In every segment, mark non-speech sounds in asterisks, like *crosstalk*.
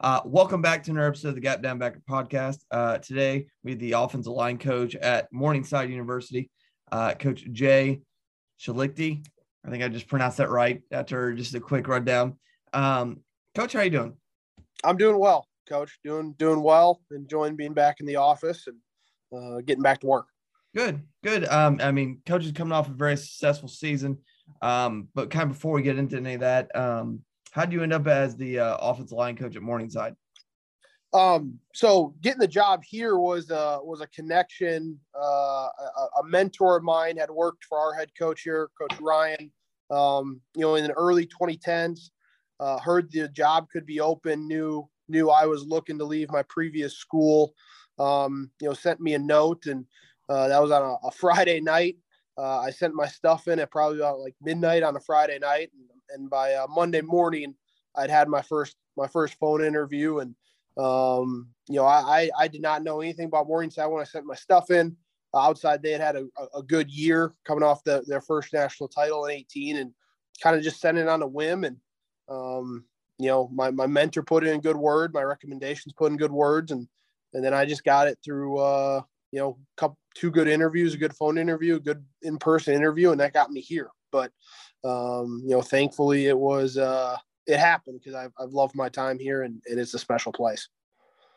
Uh, welcome back to another episode of the Gap Down Backer podcast. Uh, today, we have the offensive line coach at Morningside University, uh, Coach Jay Shilichty. I think I just pronounced that right after just a quick rundown. Um, coach, how are you doing? I'm doing well, Coach. Doing doing well. Enjoying being back in the office and uh, getting back to work. Good, good. Um, I mean, Coach is coming off a very successful season. Um, but kind of before we get into any of that, um, how did you end up as the uh, offensive line coach at Morningside? Um, so getting the job here was a was a connection. Uh, a, a, mentor of mine had worked for our head coach here, Coach Ryan. Um, you know, in the early 2010s, uh, heard the job could be open. Knew knew I was looking to leave my previous school. Um, you know, sent me a note, and uh, that was on a, a Friday night. Uh, I sent my stuff in at probably about like midnight on a Friday night, and and by uh, Monday morning, I'd had my first my first phone interview, and um, you know, I, I did not know anything about Morningside when I sent my stuff in. Uh, outside, they had had a, a good year coming off the, their first national title in 18, and kind of just sent it on a whim. And um, you know, my my mentor put in good word, my recommendations put in good words, and and then I just got it through uh, you know, couple, two good interviews, a good phone interview, a good in person interview, and that got me here. But um, you know, thankfully it was uh, it happened because I've, I've loved my time here and, and it's a special place.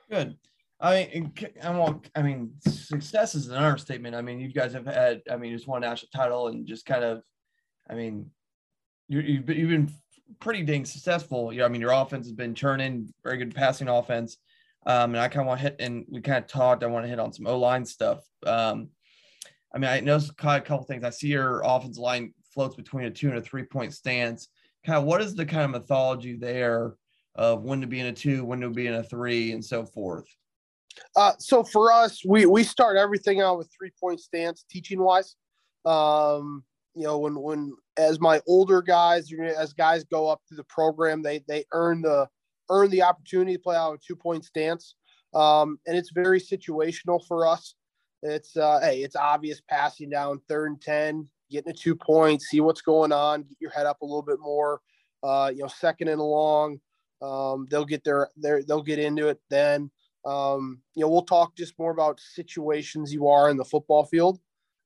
Good. I mean, I want, I mean, success is an understatement. I mean, you guys have had, I mean, just won a national title and just kind of, I mean, you, you've been, you've been pretty dang successful. You know, I mean, your offense has been churning, very good passing offense. Um, and I kind of want to hit, and we kind of talked. I want to hit on some O line stuff. Um, I mean, I noticed a couple things. I see your offensive line floats between a two and a three point stance. Kind of what is the kind of mythology there of when to be in a two, when to be in a three, and so forth? Uh, so for us, we we start everything out with three point stance, teaching wise. Um, you know, when when as my older guys, as guys go up through the program, they they earn the earn the opportunity to play out a two point stance, um, and it's very situational for us. It's uh, hey, it's obvious passing down third and ten getting to two points, see what's going on, get your head up a little bit more. Uh, you know, second and long, um, they'll get their, their they'll get into it then. Um, you know, we'll talk just more about situations you are in the football field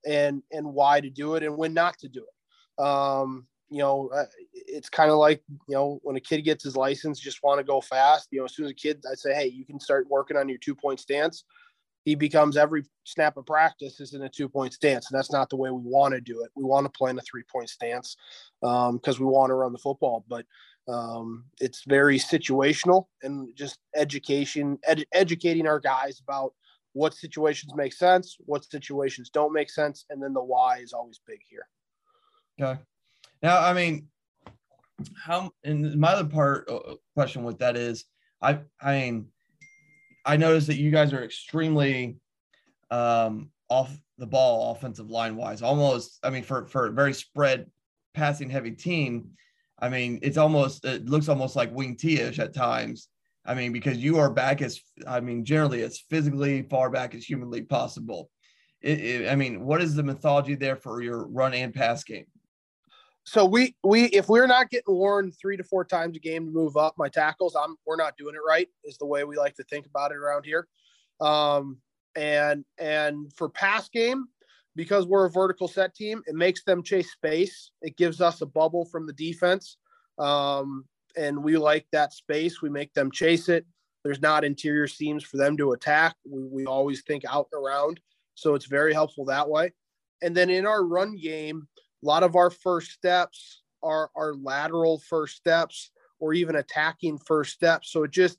and and why to do it and when not to do it. Um, you know, uh, it's kind of like you know when a kid gets his license, just want to go fast. You know, as soon as a kid, I say, hey, you can start working on your two point stance he becomes every snap of practice is in a two point stance. And that's not the way we want to do it. We want to play in a three point stance because um, we want to run the football. But um, it's very situational and just education, ed- educating our guys about what situations make sense, what situations don't make sense. And then the why is always big here. Okay. Now, I mean, how, and my other part uh, question with that is, I, I mean, I noticed that you guys are extremely um, off the ball offensive line wise. Almost, I mean, for for a very spread passing heavy team. I mean, it's almost it looks almost like wing T-ish at times. I mean, because you are back as I mean, generally as physically far back as humanly possible. It, it, I mean, what is the mythology there for your run and pass game? So we we if we're not getting warned three to four times a game to move up my tackles, I'm we're not doing it right. Is the way we like to think about it around here. Um, and and for pass game, because we're a vertical set team, it makes them chase space. It gives us a bubble from the defense. Um, and we like that space. We make them chase it. There's not interior seams for them to attack. We, we always think out and around. So it's very helpful that way. And then in our run game, a lot of our first steps are, are lateral first steps or even attacking first steps. So it just,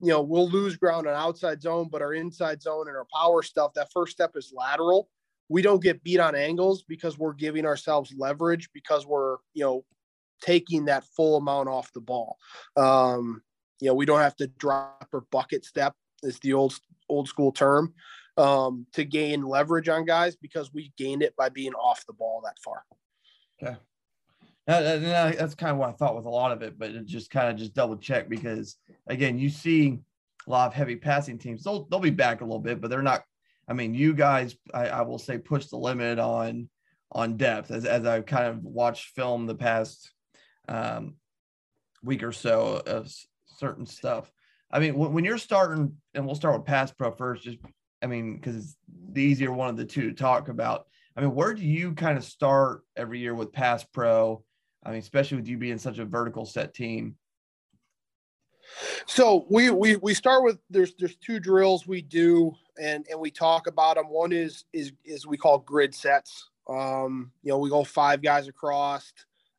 you know, we'll lose ground on outside zone, but our inside zone and our power stuff, that first step is lateral we don't get beat on angles because we're giving ourselves leverage because we're you know taking that full amount off the ball. Um, you know, we don't have to drop or bucket step is the old old school term um, to gain leverage on guys because we gained it by being off the ball that far. Okay. that's kind of what I thought with a lot of it, but it just kind of just double check because again, you see a lot of heavy passing teams. They'll they'll be back a little bit, but they're not I mean, you guys, I, I will say, push the limit on on depth as as I've kind of watched film the past um, week or so of certain stuff. I mean, when, when you're starting, and we'll start with pass pro first, just I mean, because it's the easier one of the two to talk about. I mean, where do you kind of start every year with pass pro? I mean, especially with you being such a vertical set team. So we we we start with there's there's two drills we do and and we talk about them. One is is is we call grid sets. Um, you know, we go five guys across,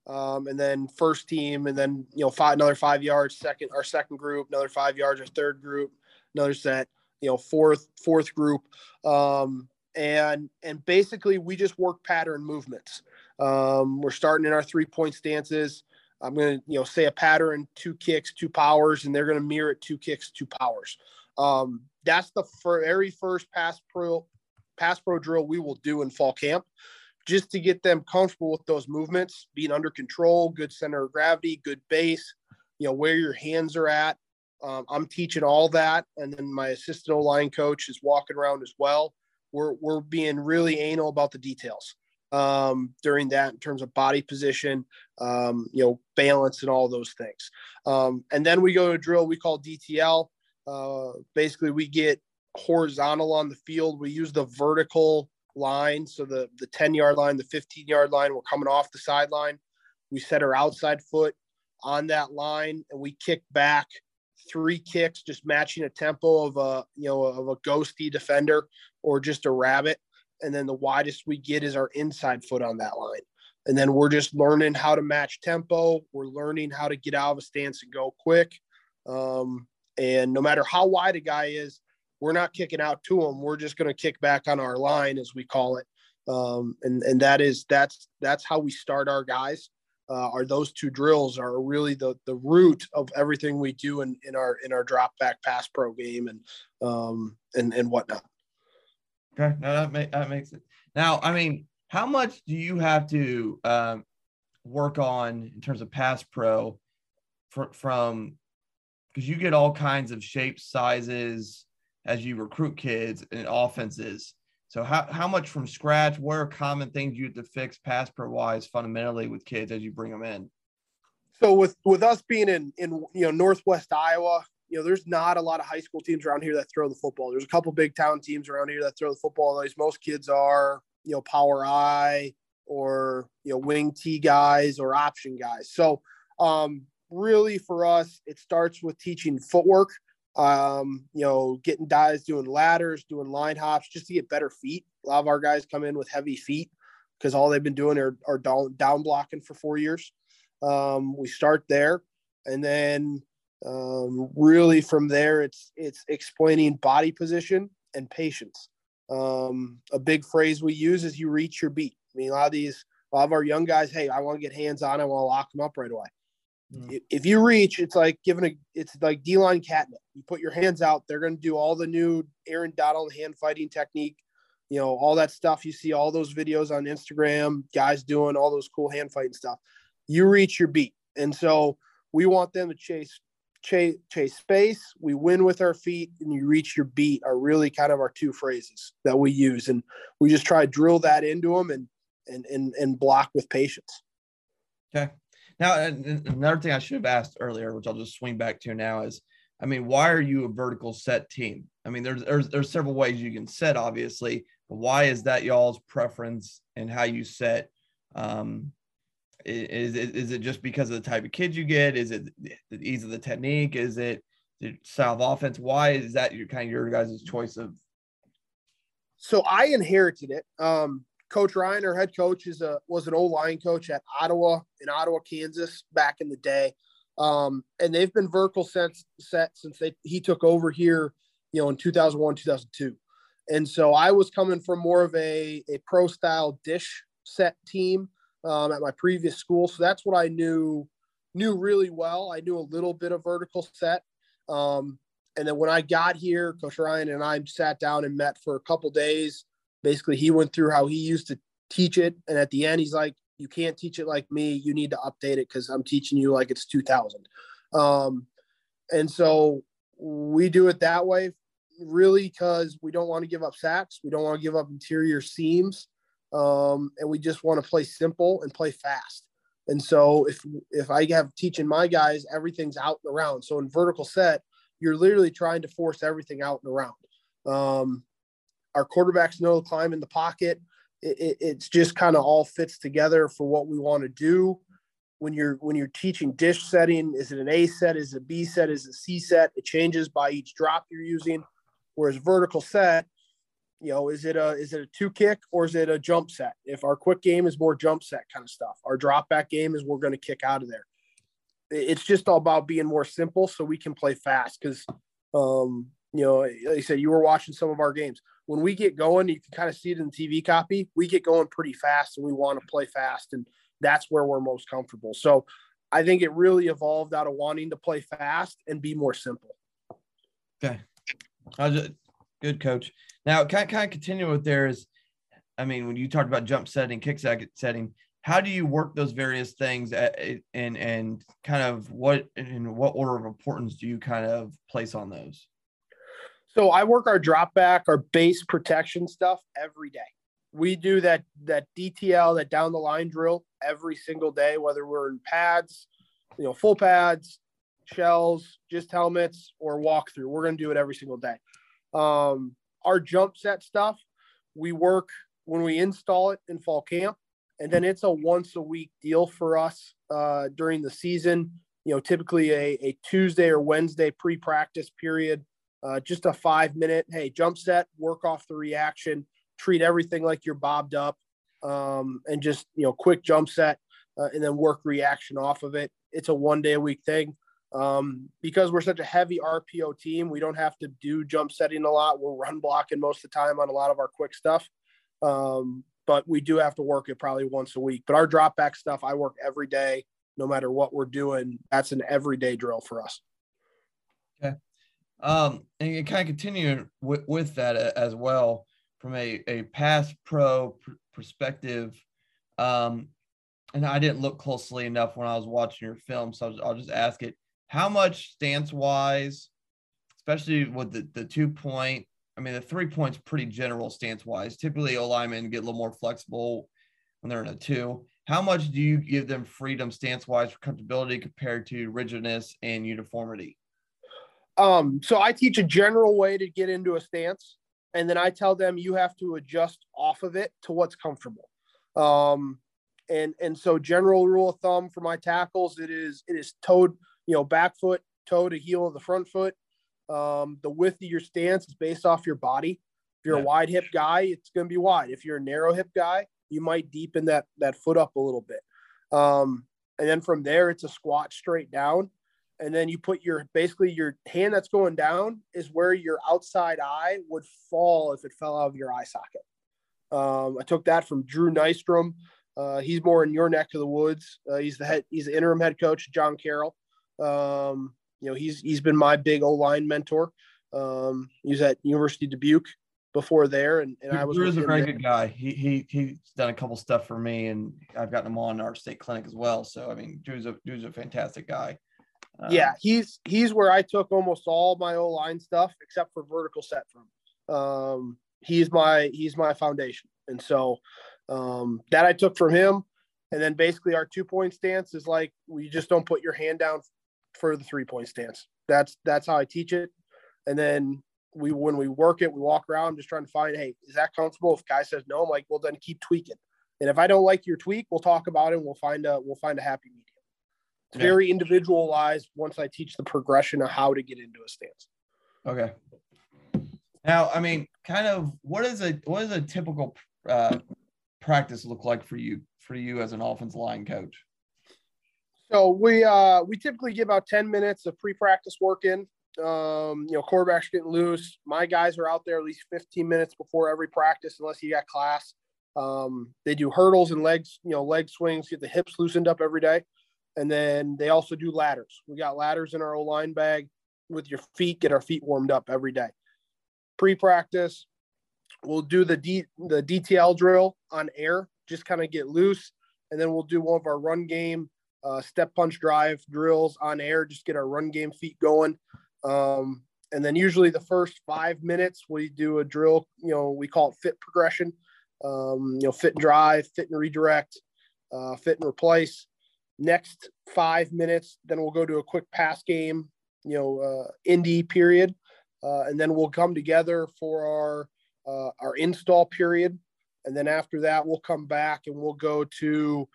um, and then first team, and then you know five another five yards. Second our second group, another five yards. Our third group, another set. You know, fourth fourth group, um, and and basically we just work pattern movements. Um, we're starting in our three point stances. I'm going to, you know, say a pattern, two kicks, two powers, and they're going to mirror it, two kicks, two powers. Um, that's the very first pass pro pass pro drill we will do in fall camp, just to get them comfortable with those movements, being under control, good center of gravity, good base, you know, where your hands are at. Um, I'm teaching all that, and then my assistant line coach is walking around as well. We're we're being really anal about the details um, during that in terms of body position, um, you know, balance and all those things. Um, and then we go to a drill we call DTL. Uh, basically, we get horizontal on the field. We use the vertical line, so the the 10 yard line, the 15 yard line. We're coming off the sideline. We set our outside foot on that line, and we kick back three kicks, just matching a tempo of a you know of a ghosty defender or just a rabbit and then the widest we get is our inside foot on that line. And then we're just learning how to match tempo. We're learning how to get out of a stance and go quick. Um, and no matter how wide a guy is, we're not kicking out to him. We're just going to kick back on our line, as we call it. Um, and and that is that's that's how we start our guys. Uh, are those two drills are really the the root of everything we do in, in our in our drop back pass pro game and um, and and whatnot. Okay, no, that, make, that makes it. Now, I mean, how much do you have to um, work on in terms of pass pro for, from because you get all kinds of shapes, sizes as you recruit kids and offenses. So how, how much from scratch, what are common things you have to fix pass pro wise fundamentally with kids as you bring them in? So with with us being in in you know Northwest Iowa, you know, there's not a lot of high school teams around here that throw the football. There's a couple big town teams around here that throw the football. At least most kids are, you know, power I or you know wing T guys or option guys. So um, really for us, it starts with teaching footwork. Um, you know, getting guys doing ladders, doing line hops, just to get better feet. A lot of our guys come in with heavy feet because all they've been doing are, are down, down blocking for four years. Um, we start there, and then um, really, from there, it's it's explaining body position and patience. Um, a big phrase we use is "you reach your beat." I mean, a lot of these, a lot of our young guys, hey, I want to get hands on, I want to lock them up right away. If you reach, it's like giving a, it's like D line catnip. You put your hands out, they're going to do all the new Aaron Donald hand fighting technique, you know, all that stuff. You see all those videos on Instagram, guys doing all those cool hand fighting stuff. You reach your beat And so we want them to chase chase chase space. We win with our feet, and you reach your beat are really kind of our two phrases that we use, and we just try to drill that into them and and and and block with patience. Okay. Now, another thing I should have asked earlier, which I'll just swing back to now, is I mean, why are you a vertical set team? I mean, there's there's there's several ways you can set, obviously, but why is that y'all's preference and how you set? Um, is it is it just because of the type of kids you get? Is it the ease of the technique? Is it the style of offense? Why is that your kind of your guys' choice of? So I inherited it. Um, coach Ryan, our head coach, is a was an old line coach at Ottawa in Ottawa, Kansas, back in the day. Um, and they've been vertical set, set since they he took over here, you know, in 2001, 2002. And so I was coming from more of a, a pro style dish set team um, at my previous school. So that's what I knew knew really well. I knew a little bit of vertical set. Um, and then when I got here, Coach Ryan and I sat down and met for a couple days. Basically, he went through how he used to teach it, and at the end, he's like, "You can't teach it like me. You need to update it because I'm teaching you like it's 2000." Um, and so we do it that way, really, because we don't want to give up sacks. We don't want to give up interior seams um, and we just want to play simple and play fast. And so if if I have teaching my guys, everything's out and around. So in vertical set, you're literally trying to force everything out and around. Um, our quarterbacks know to climb in the pocket. It, it, it's just kind of all fits together for what we want to do. When you're when you're teaching dish setting, is it an A set? Is it a B set? Is it C set? It changes by each drop you're using. Whereas vertical set, you know, is it a is it a two kick or is it a jump set? If our quick game is more jump set kind of stuff, our drop back game is we're going to kick out of there. It's just all about being more simple so we can play fast. Because, um, you know, like I said, you were watching some of our games. When we get going, you can kind of see it in the TV copy. We get going pretty fast, and we want to play fast, and that's where we're most comfortable. So, I think it really evolved out of wanting to play fast and be more simple. Okay. Good coach. Now, kind of, kind of continue with there is, I mean, when you talked about jump setting, kick setting, how do you work those various things at, and and kind of what in what order of importance do you kind of place on those? So I work our drop back, our base protection stuff every day. We do that that DTL, that down the line drill every single day, whether we're in pads, you know, full pads, shells, just helmets, or walkthrough. We're going to do it every single day. Um, our jump set stuff, we work when we install it in fall camp, and then it's a once a week deal for us uh, during the season. You know, typically a, a Tuesday or Wednesday pre practice period, uh, just a five minute, hey, jump set, work off the reaction, treat everything like you're bobbed up, um, and just, you know, quick jump set, uh, and then work reaction off of it. It's a one day a week thing. Um, because we're such a heavy RPO team, we don't have to do jump setting a lot. We're run blocking most of the time on a lot of our quick stuff. Um, but we do have to work it probably once a week. But our drop back stuff, I work every day, no matter what we're doing. That's an everyday drill for us. Okay. Um, and you kind of continue with, with that as well from a, a pass pro pr- perspective. Um, and I didn't look closely enough when I was watching your film, so I'll just ask it how much stance wise, especially with the, the two point, I mean, the three points pretty general stance wise. Typically, O linemen get a little more flexible when they're in a two. How much do you give them freedom stance wise for comfortability compared to rigidness and uniformity? Um, so I teach a general way to get into a stance, and then I tell them you have to adjust off of it to what's comfortable. Um, and and so general rule of thumb for my tackles, it is it is toed you know, back foot, toe to heel of the front foot. Um, the width of your stance is based off your body. If you're yeah. a wide hip guy, it's going to be wide. If you're a narrow hip guy, you might deepen that that foot up a little bit. Um, and then from there, it's a squat straight down. And then you put your basically your hand that's going down is where your outside eye would fall if it fell out of your eye socket. Um, I took that from Drew Nystrom. Uh, he's more in your neck of the woods. Uh, he's the head. He's the interim head coach, John Carroll. Um, you know, he's he's been my big O line mentor. Um, he's at University of Dubuque. before there, and, and I was. Drew is a very there. good guy. He he he's done a couple stuff for me, and I've gotten him on our state clinic as well. So I mean, Drew's a Drew's a fantastic guy. Um, yeah, he's he's where I took almost all my O line stuff except for vertical set from. Um, he's my he's my foundation, and so um, that I took from him. And then basically our two point stance is like we just don't put your hand down for the three point stance. That's that's how I teach it. And then we when we work it, we walk around just trying to find, hey, is that comfortable? If guy says no, I'm like, well then keep tweaking. And if I don't like your tweak, we'll talk about it and we'll find a we'll find a happy medium. It's yeah. very individualized once I teach the progression of how to get into a stance. Okay. Now, I mean, kind of what is a what is a typical uh, practice look like for you for you as an offense line coach? So we uh, we typically give about 10 minutes of pre-practice work in. Um, you know, quarterbacks getting loose. My guys are out there at least 15 minutes before every practice, unless you got class. Um, they do hurdles and legs, you know, leg swings, get the hips loosened up every day. And then they also do ladders. We got ladders in our O line bag with your feet, get our feet warmed up every day. Pre-practice, we'll do the D, the DTL drill on air, just kind of get loose, and then we'll do one of our run game uh, step punch drive drills on air, just get our run game feet going. Um, and then usually the first five minutes we do a drill, you know, we call it fit progression. Um, you know, fit and drive, fit and redirect, uh, fit and replace. Next five minutes, then we'll go to a quick pass game, you know, uh, indie period, uh, and then we'll come together for our uh, our install period, and then after that we'll come back and we'll go to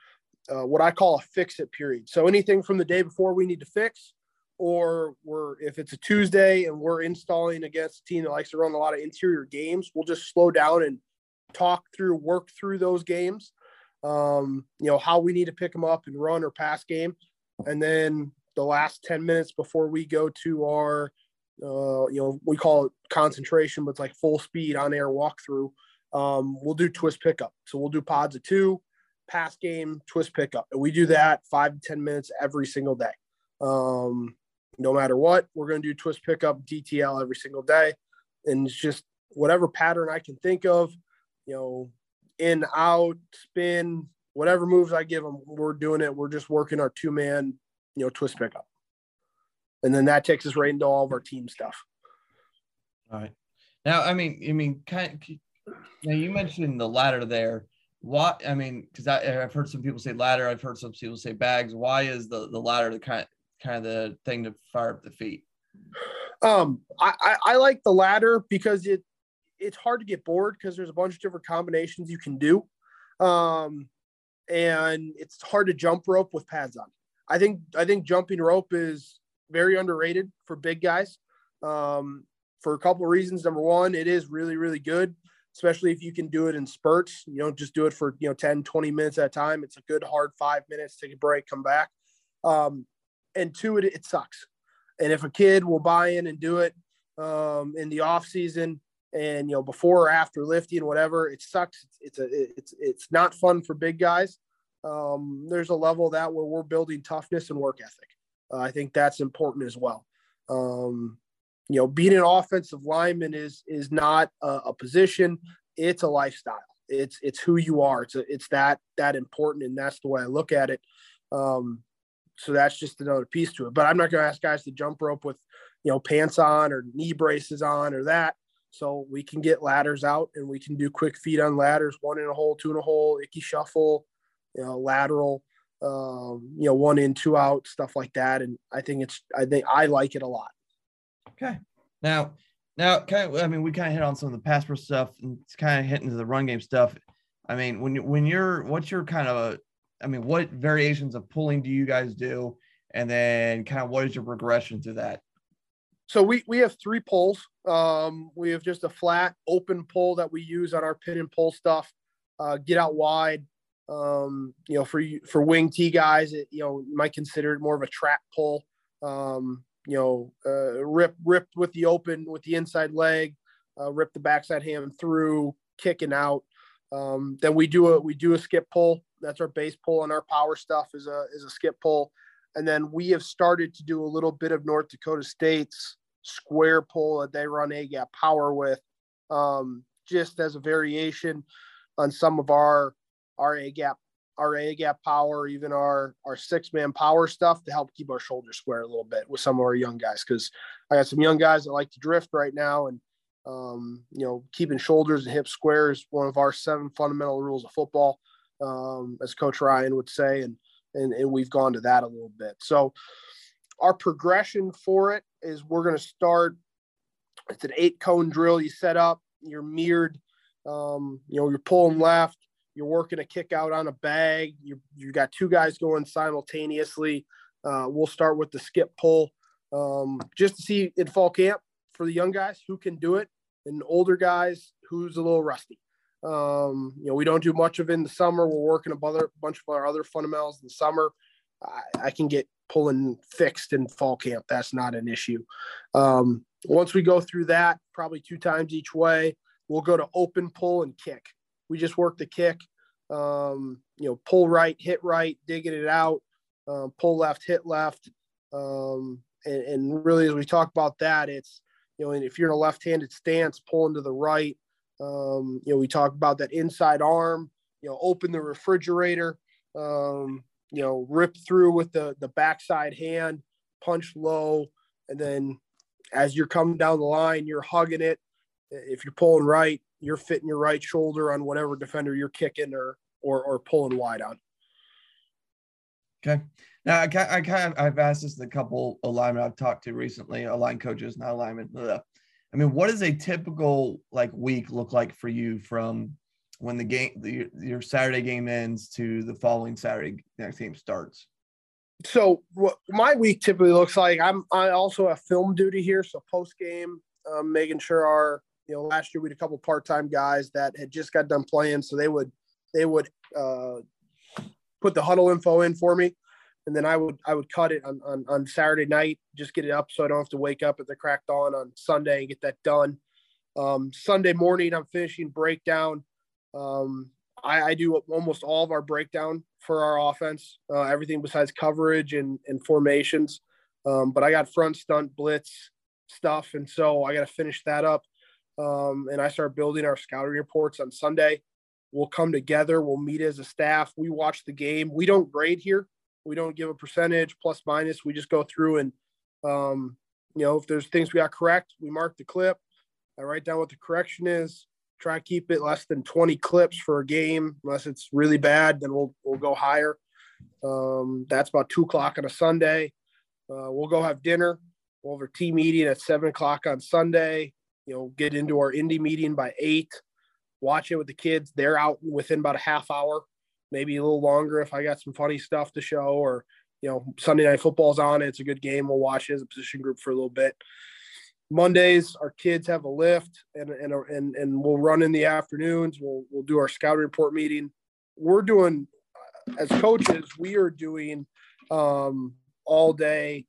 uh, what I call a fix it period. So anything from the day before we need to fix, or we're if it's a Tuesday and we're installing against a team that likes to run a lot of interior games, we'll just slow down and talk through, work through those games. Um, you know how we need to pick them up and run or pass game, and then the last ten minutes before we go to our uh, you know, we call it concentration, but it's like full speed on air walkthrough. Um, we'll do twist pickup. So we'll do pods of two, pass game, twist pickup. And we do that five to 10 minutes every single day. Um, no matter what, we're going to do twist pickup, DTL every single day. And it's just whatever pattern I can think of, you know, in, out, spin, whatever moves I give them, we're doing it. We're just working our two man, you know, twist pickup and then that takes us right into all of our team stuff. All right. Now, I mean, I mean, kind of, now you mentioned the ladder there. What I mean, because I've heard some people say ladder, I've heard some people say bags. Why is the the ladder the kind kind of the thing to fire up the feet? Um, I, I, I like the ladder because it it's hard to get bored because there's a bunch of different combinations you can do, um, and it's hard to jump rope with pads on. I think I think jumping rope is very underrated for big guys um, for a couple of reasons. Number one, it is really, really good, especially if you can do it in spurts. You don't just do it for, you know, 10, 20 minutes at a time. It's a good hard five minutes, take a break, come back. Um, and two, it, it sucks. And if a kid will buy in and do it um, in the off season and, you know, before or after lifting, whatever, it sucks. It's, it's a, it's, it's not fun for big guys. Um, there's a level that where we're building toughness and work ethic. Uh, I think that's important as well. Um, you know, being an offensive lineman is is not a, a, position; it's a lifestyle. It's it's who you are. It's a, it's that that important, and that's the way I look at it. Um, so that's just another piece to it. But I'm not going to ask guys to jump rope with, you know, pants on or knee braces on or that. So we can get ladders out and we can do quick feet on ladders, one in a hole, two in a hole, Ickey shuffle, you know, lateral um, you know, one in, two out, stuff like that. And I think it's, I think I like it a lot. Okay. Now, now, kind of, I mean, we kind of hit on some of the pass pro stuff and it's kind of hitting to the run game stuff. I mean, when you, when you're, what's your kind of, I mean, what variations of pulling do you guys do? And then kind of what is your progression through that? So we, we have three pulls. Um, we have just a flat open pull that we use on our pin and pull stuff. Uh, get out wide, um, you know, for for wing T guys, it, you know, might consider it more of a trap pull. Um, you know, uh, rip ripped with the open with the inside leg, uh, rip the backside hand through, kicking out. Um, then we do a we do a skip pull. That's our base pull, and our power stuff is a is a skip pull. And then we have started to do a little bit of North Dakota State's square pull that they run a gap power with. um, just as a variation on some of our our A gap, our A gap power, even our our six man power stuff to help keep our shoulders square a little bit with some of our young guys. Because I got some young guys that like to drift right now, and um, you know, keeping shoulders and hips square is one of our seven fundamental rules of football, um, as Coach Ryan would say, and and and we've gone to that a little bit. So our progression for it is we're going to start. It's an eight cone drill. You set up. You're mirrored. Um, you know, you're pulling left. You're working a kick out on a bag. You you got two guys going simultaneously. Uh, we'll start with the skip pull um, just to see in fall camp for the young guys who can do it and older guys who's a little rusty. Um, you know, we don't do much of in the summer. We're working a bunch of our other fundamentals in the summer. I, I, can get pulling fixed in fall camp. That's not an issue. Um, once we go through that, probably two times each way, we'll go to open pull and kick. We just work the kick. Um, you know, pull right, hit right, digging it out, um, pull left, hit left. Um, and, and really, as we talk about that, it's you know, and if you're in a left-handed stance, pulling to the right. Um, you know, we talk about that inside arm. You know, open the refrigerator. Um, you know, rip through with the the backside hand, punch low, and then as you're coming down the line, you're hugging it. If you're pulling right, you're fitting your right shoulder on whatever defender you're kicking or or, or pulling wide on. Okay. Now, I, I kind of I've asked this to a couple alignment I've talked to recently, alignment coaches, not alignment. I mean, what does a typical like week look like for you from when the game, the, your Saturday game ends to the following Saturday next game starts? So, what my week typically looks like, I'm I also have film duty here, so post game, um, making sure our you know last year we had a couple part time guys that had just got done playing, so they would they would uh, put the huddle info in for me and then I would I would cut it on, on, on Saturday night, just get it up so I don't have to wake up at the crack dawn on Sunday and get that done. Um, Sunday morning, I'm finishing breakdown. Um, I, I, do almost all of our breakdown for our offense, uh, everything besides coverage and, and formations. Um, but I got front stunt blitz stuff, and so I got to finish that up. Um, and I start building our scouting reports on Sunday. We'll come together. We'll meet as a staff. We watch the game. We don't grade here. We don't give a percentage plus minus. We just go through and, um, you know, if there's things we got correct, we mark the clip. I write down what the correction is. Try to keep it less than 20 clips for a game. Unless it's really bad, then we'll we'll go higher. Um, that's about two o'clock on a Sunday. Uh, we'll go have dinner. We'll have our team meeting at seven o'clock on Sunday. You know, get into our indie meeting by eight. Watch it with the kids. They're out within about a half hour maybe a little longer if I got some funny stuff to show or you know Sunday night football's on it's a good game we'll watch it as a position group for a little bit Mondays our kids have a lift and and and, and we'll run in the afternoons we'll we'll do our scout report meeting we're doing as coaches we are doing um, all day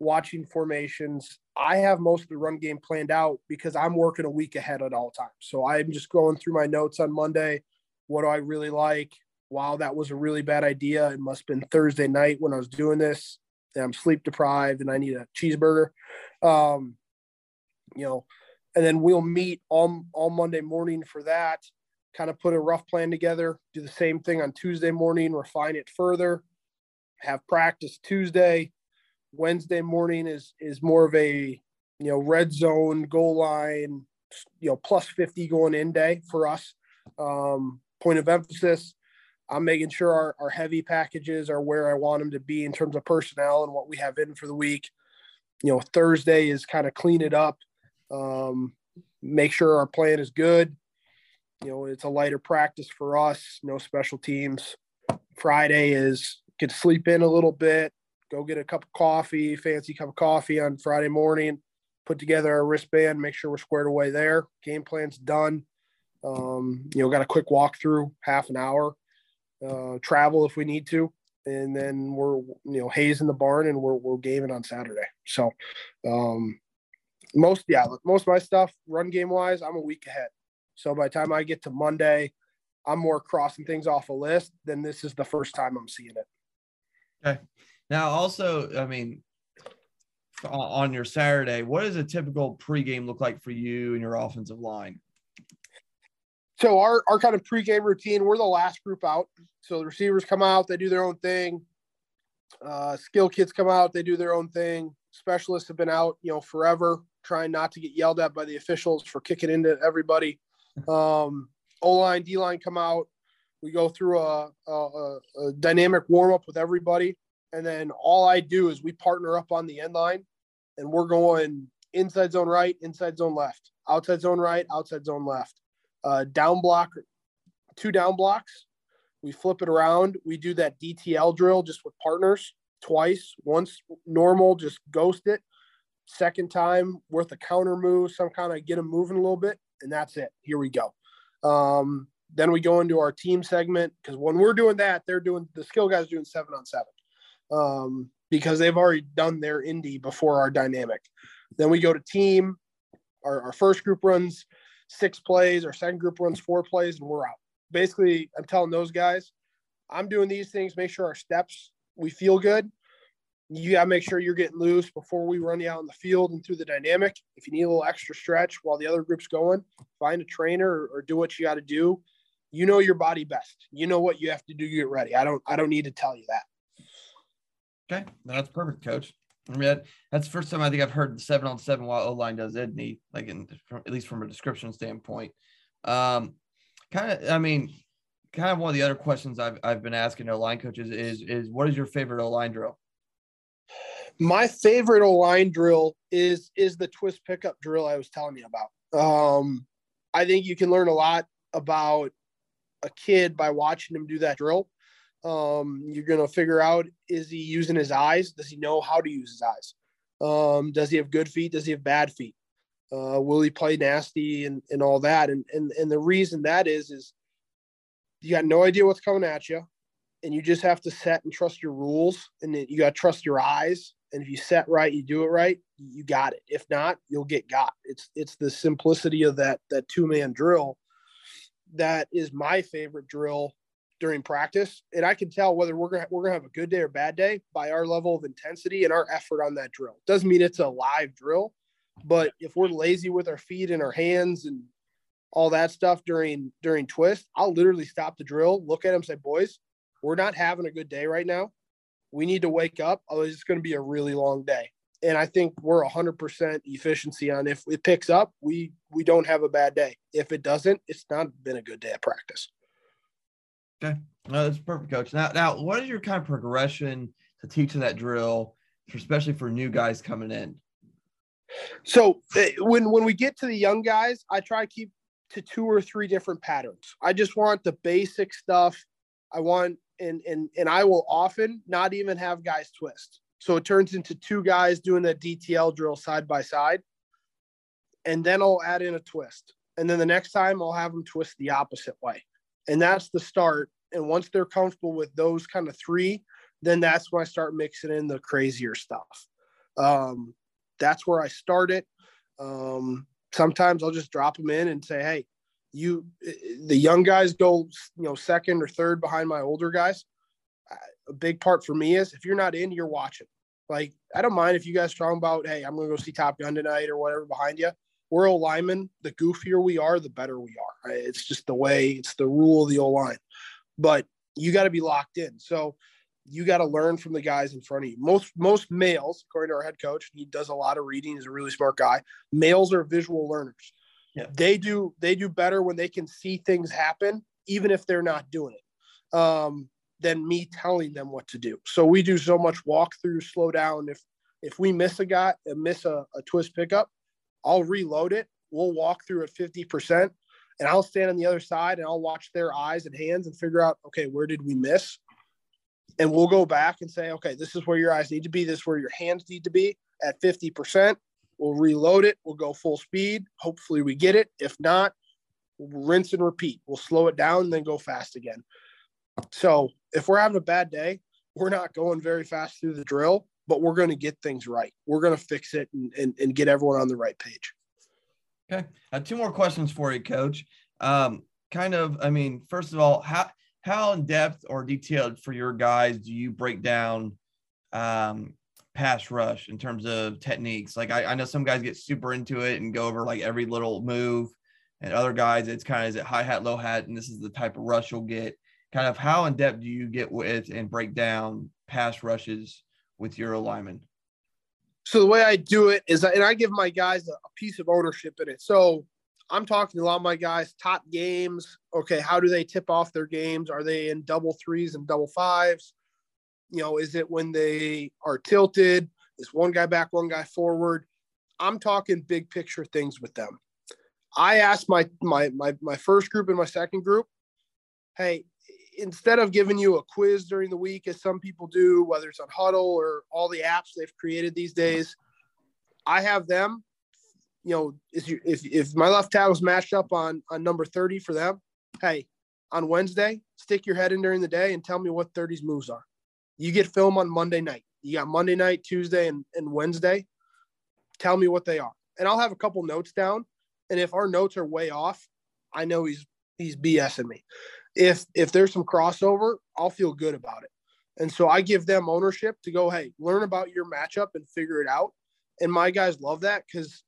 watching formations I have most of the run game planned out because I'm working a week ahead at all times so I'm just going through my notes on Monday what do I really like wow, that was a really bad idea. It must have been Thursday night when I was doing this. And I'm sleep deprived and I need a cheeseburger. Um, you know, and then we'll meet all, all Monday morning for that, kind of put a rough plan together, do the same thing on Tuesday morning, refine it further, have practice Tuesday. Wednesday morning is is more of a you know red zone goal line, you know plus 50 going in day for us. Um, point of emphasis I'm making sure our, our heavy packages are where I want them to be in terms of personnel and what we have in for the week. You know, Thursday is kind of clean it up, um, make sure our plan is good. You know, it's a lighter practice for us, no special teams. Friday is get to sleep in a little bit, go get a cup of coffee, fancy cup of coffee on Friday morning, put together our wristband, make sure we're squared away there. Game plan's done. Um, you know, got a quick walkthrough, half an hour uh, travel if we need to, and then we're you know haze in the barn and we're we're gaming on Saturday. So um, most yeah, most of my stuff run game wise, I'm a week ahead. So by the time I get to Monday, I'm more crossing things off a list than this is the first time I'm seeing it. Okay. Now also, I mean, on your Saturday, what does a typical pregame look like for you and your offensive line? So our our kind of pregame routine, we're the last group out. So the receivers come out, they do their own thing. Uh, skill kids come out, they do their own thing. Specialists have been out, you know, forever, trying not to get yelled at by the officials for kicking into everybody. *laughs* Um, O line, D line come out. We go through a, a, a dynamic warm up with everybody, and then all I do is we partner up on the end line, and we're going inside zone right, inside zone left, outside zone right, outside zone left, uh, down block, two down blocks. We flip it around. We do that DTL drill just with partners twice. Once normal, just ghost it. Second time, worth a counter move, some kind of get them moving a little bit, and that's it. Here we go. Um, then we go into our team segment because when we're doing that, they're doing the skill guys doing seven on seven um, because they've already done their indie before our dynamic. Then we go to team. Our, our first group runs six plays, our second group runs four plays, and we're out. Basically, I'm telling those guys, I'm doing these things, make sure our steps, we feel good. You got to make sure you're getting loose before we run you out in the field and through the dynamic. If you need a little extra stretch while the other group's going, find a trainer or, or do what you got to do. You know your body best. You know what you have to do to get ready. I don't. I don't need to tell you that. Okay, that's perfect, coach. I mean, that, that's the first time I think I've heard the seven on seven while O line does indie, like in at least from a description standpoint. Um, kind of, I mean, kind of one of the other questions I've I've been asking O line coaches is is what is your favorite O line drill? My favorite line drill is is the twist pickup drill I was telling you about. Um, I think you can learn a lot about a kid by watching him do that drill. Um, you're going to figure out is he using his eyes? Does he know how to use his eyes? Um, does he have good feet? Does he have bad feet? Uh, will he play nasty and, and all that? And, and, and the reason that is, is you got no idea what's coming at you and you just have to set and trust your rules and you got to trust your eyes. And if you set right, you do it right, you got it. If not, you'll get got. It's, it's the simplicity of that, that two man drill that is my favorite drill during practice, and I can tell whether we're gonna we're gonna have a good day or bad day by our level of intensity and our effort on that drill. Doesn't mean it's a live drill, but if we're lazy with our feet and our hands and all that stuff during during twist, I'll literally stop the drill, look at them, say, "Boys, we're not having a good day right now. We need to wake up. Otherwise, it's going to be a really long day." And I think we're 100% efficiency on if it picks up, we we don't have a bad day. If it doesn't, it's not been a good day of practice. Okay, no, that's perfect, coach. Now, now, what is your kind of progression to teaching that drill, especially for new guys coming in? So eh, when when we get to the young guys, I try to keep to two or three different patterns. I just want the basic stuff. I want and and and I will often not even have guys twist. So it turns into two guys doing a DTL drill side by side. And then I'll add in a twist. And then the next time I'll have them twist the opposite way and that's the start. And once they're comfortable with those kind of three, then that's when I start mixing in the crazier stuff. Um, that's where I start it. Um, sometimes I'll just drop them in and say, "Hey, you, eh, eh, the young guys go, you know, second or third behind my older guys." A big part for me is if you're not in, you're watching. Like I don't mind if you guys talking about, "Hey, I'm to go see Top Gun tonight" or whatever behind you we're O linemen. The goofier we are, the better we are. It's just the way, it's the rule of the O line. But you got to be locked in. So you got to learn from the guys in front of you. Most most males, according to our head coach, he does a lot of reading. He's a really smart guy. Males are visual learners. Yeah. They do they do better when they can see things happen, even if they're not doing it, um, than me telling them what to do. So we do so much walk through, slow down. If if we miss a guy, and miss a, a twist pickup, I'll reload it. We'll walk through at 50% and I'll stand on the other side and I'll watch their eyes and hands and figure out, okay, where did we miss? And we'll go back and say, okay, this is where your eyes need to be. This is where your hands need to be at 50%. We'll reload it. We'll go full speed. Hopefully we get it. If not, we'll rinse and repeat. We'll slow it down and then go fast again. So if we're having a bad day, we're not going very fast through the drill but we're going to get things right. We're going to fix it and, and, and get everyone on the right page. Okay. Two more questions for you, coach. Um, kind of, I mean, first of all, how, how in depth or detailed for your guys do you break down um, pass rush in terms of techniques? Like, I, I know some guys get super into it and go over like every little move. and other guys, it's kind of is it high hat, low hat, and this is the type of rush you'll get. Kind of how in depth do you get with and break down pass rushes with your alignment? So the way I do it is, and I give my guys a, a piece of ownership in it. So I'm talking to a lot of my guys, top games. Okay, how do they tip off their games? Are they in double threes and double fives? You know, is it when they are tilted? Is one guy back, one guy forward? I'm talking big picture things with them. I asked my my my my first group and my second group, hey, instead of giving you a quiz during the week as some people do, whether it's on Hudl or all the apps they've created these days, I have them. You know, if you, if if my left tackle's matched up on on number thirty for them, hey, on Wednesday, stick your head in during the day and tell me what 30's moves are. You get film on Monday night. You got Monday night, Tuesday, and, and Wednesday. Tell me what they are. And I'll have a couple notes down and if our notes are way off, I know he's he's BSing me. If if there's some crossover, I'll feel good about it. And so I give them ownership to go, hey, learn about your matchup and figure it out. And my guys love that because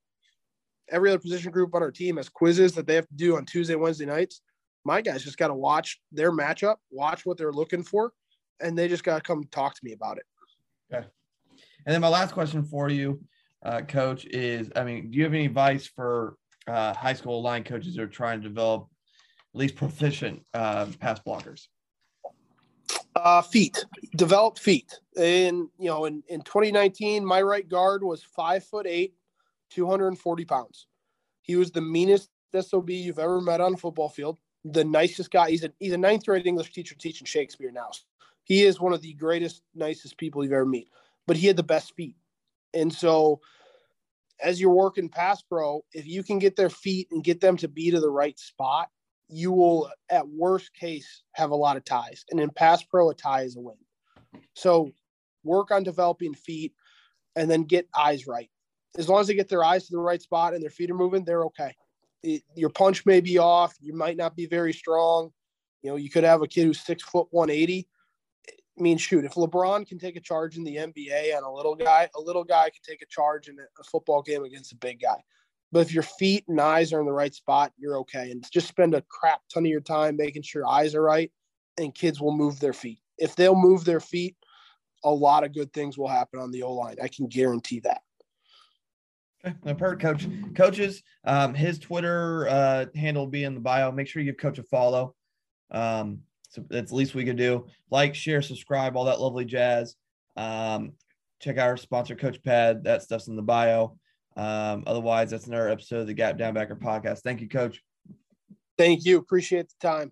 every other position group on our team has quizzes that they have to do on Tuesday, Wednesday nights. My guys just got to watch their matchup, watch what they're looking for, and they just got to come talk to me about it. Okay. And then my last question for you, uh, Coach, is I mean, do you have any advice for uh, high school line coaches that are trying to develop at least proficient uh, pass blockers? Uh, feet, develop feet. In you know, in, in 2019, my right guard was five foot eight, 240 pounds. He was the meanest SOB you've ever met on a football field. The nicest guy. He's a he's a ninth grade English teacher teaching Shakespeare now. He is one of the greatest, nicest people you've ever meet. But he had the best feet, and so as you're working pass pro, if you can get their feet and get them to be to the right spot, you will, at worst case, have a lot of ties. And in pass pro, a tie is a win. So work on developing feet and then get eyes right. As long as they get their eyes to the right spot and their feet are moving, they're okay. It, your punch may be off. You might not be very strong. You know, you could have a kid who's six foot 180 I mean, shoot, if LeBron can take a charge in the NBA on a little guy, a little guy can take a charge in a football game against a big guy. But if your feet and eyes are in the right spot, you're okay. And just spend a crap ton of your time making sure eyes are right, and kids will move their feet. If they'll move their feet, a lot of good things will happen on the O line. I can guarantee that. I've heard coach coaches. Um, his Twitter uh, handle will be in the bio. Make sure you give coach a follow. Um, so that's the least we could do. Like, share, subscribe, all that lovely jazz. Um, check out our sponsor, Coach Pad. That stuff's in the bio. Um, otherwise, that's another episode of the Gap Down Backer podcast. Thank you, Coach. Thank you. Appreciate the time.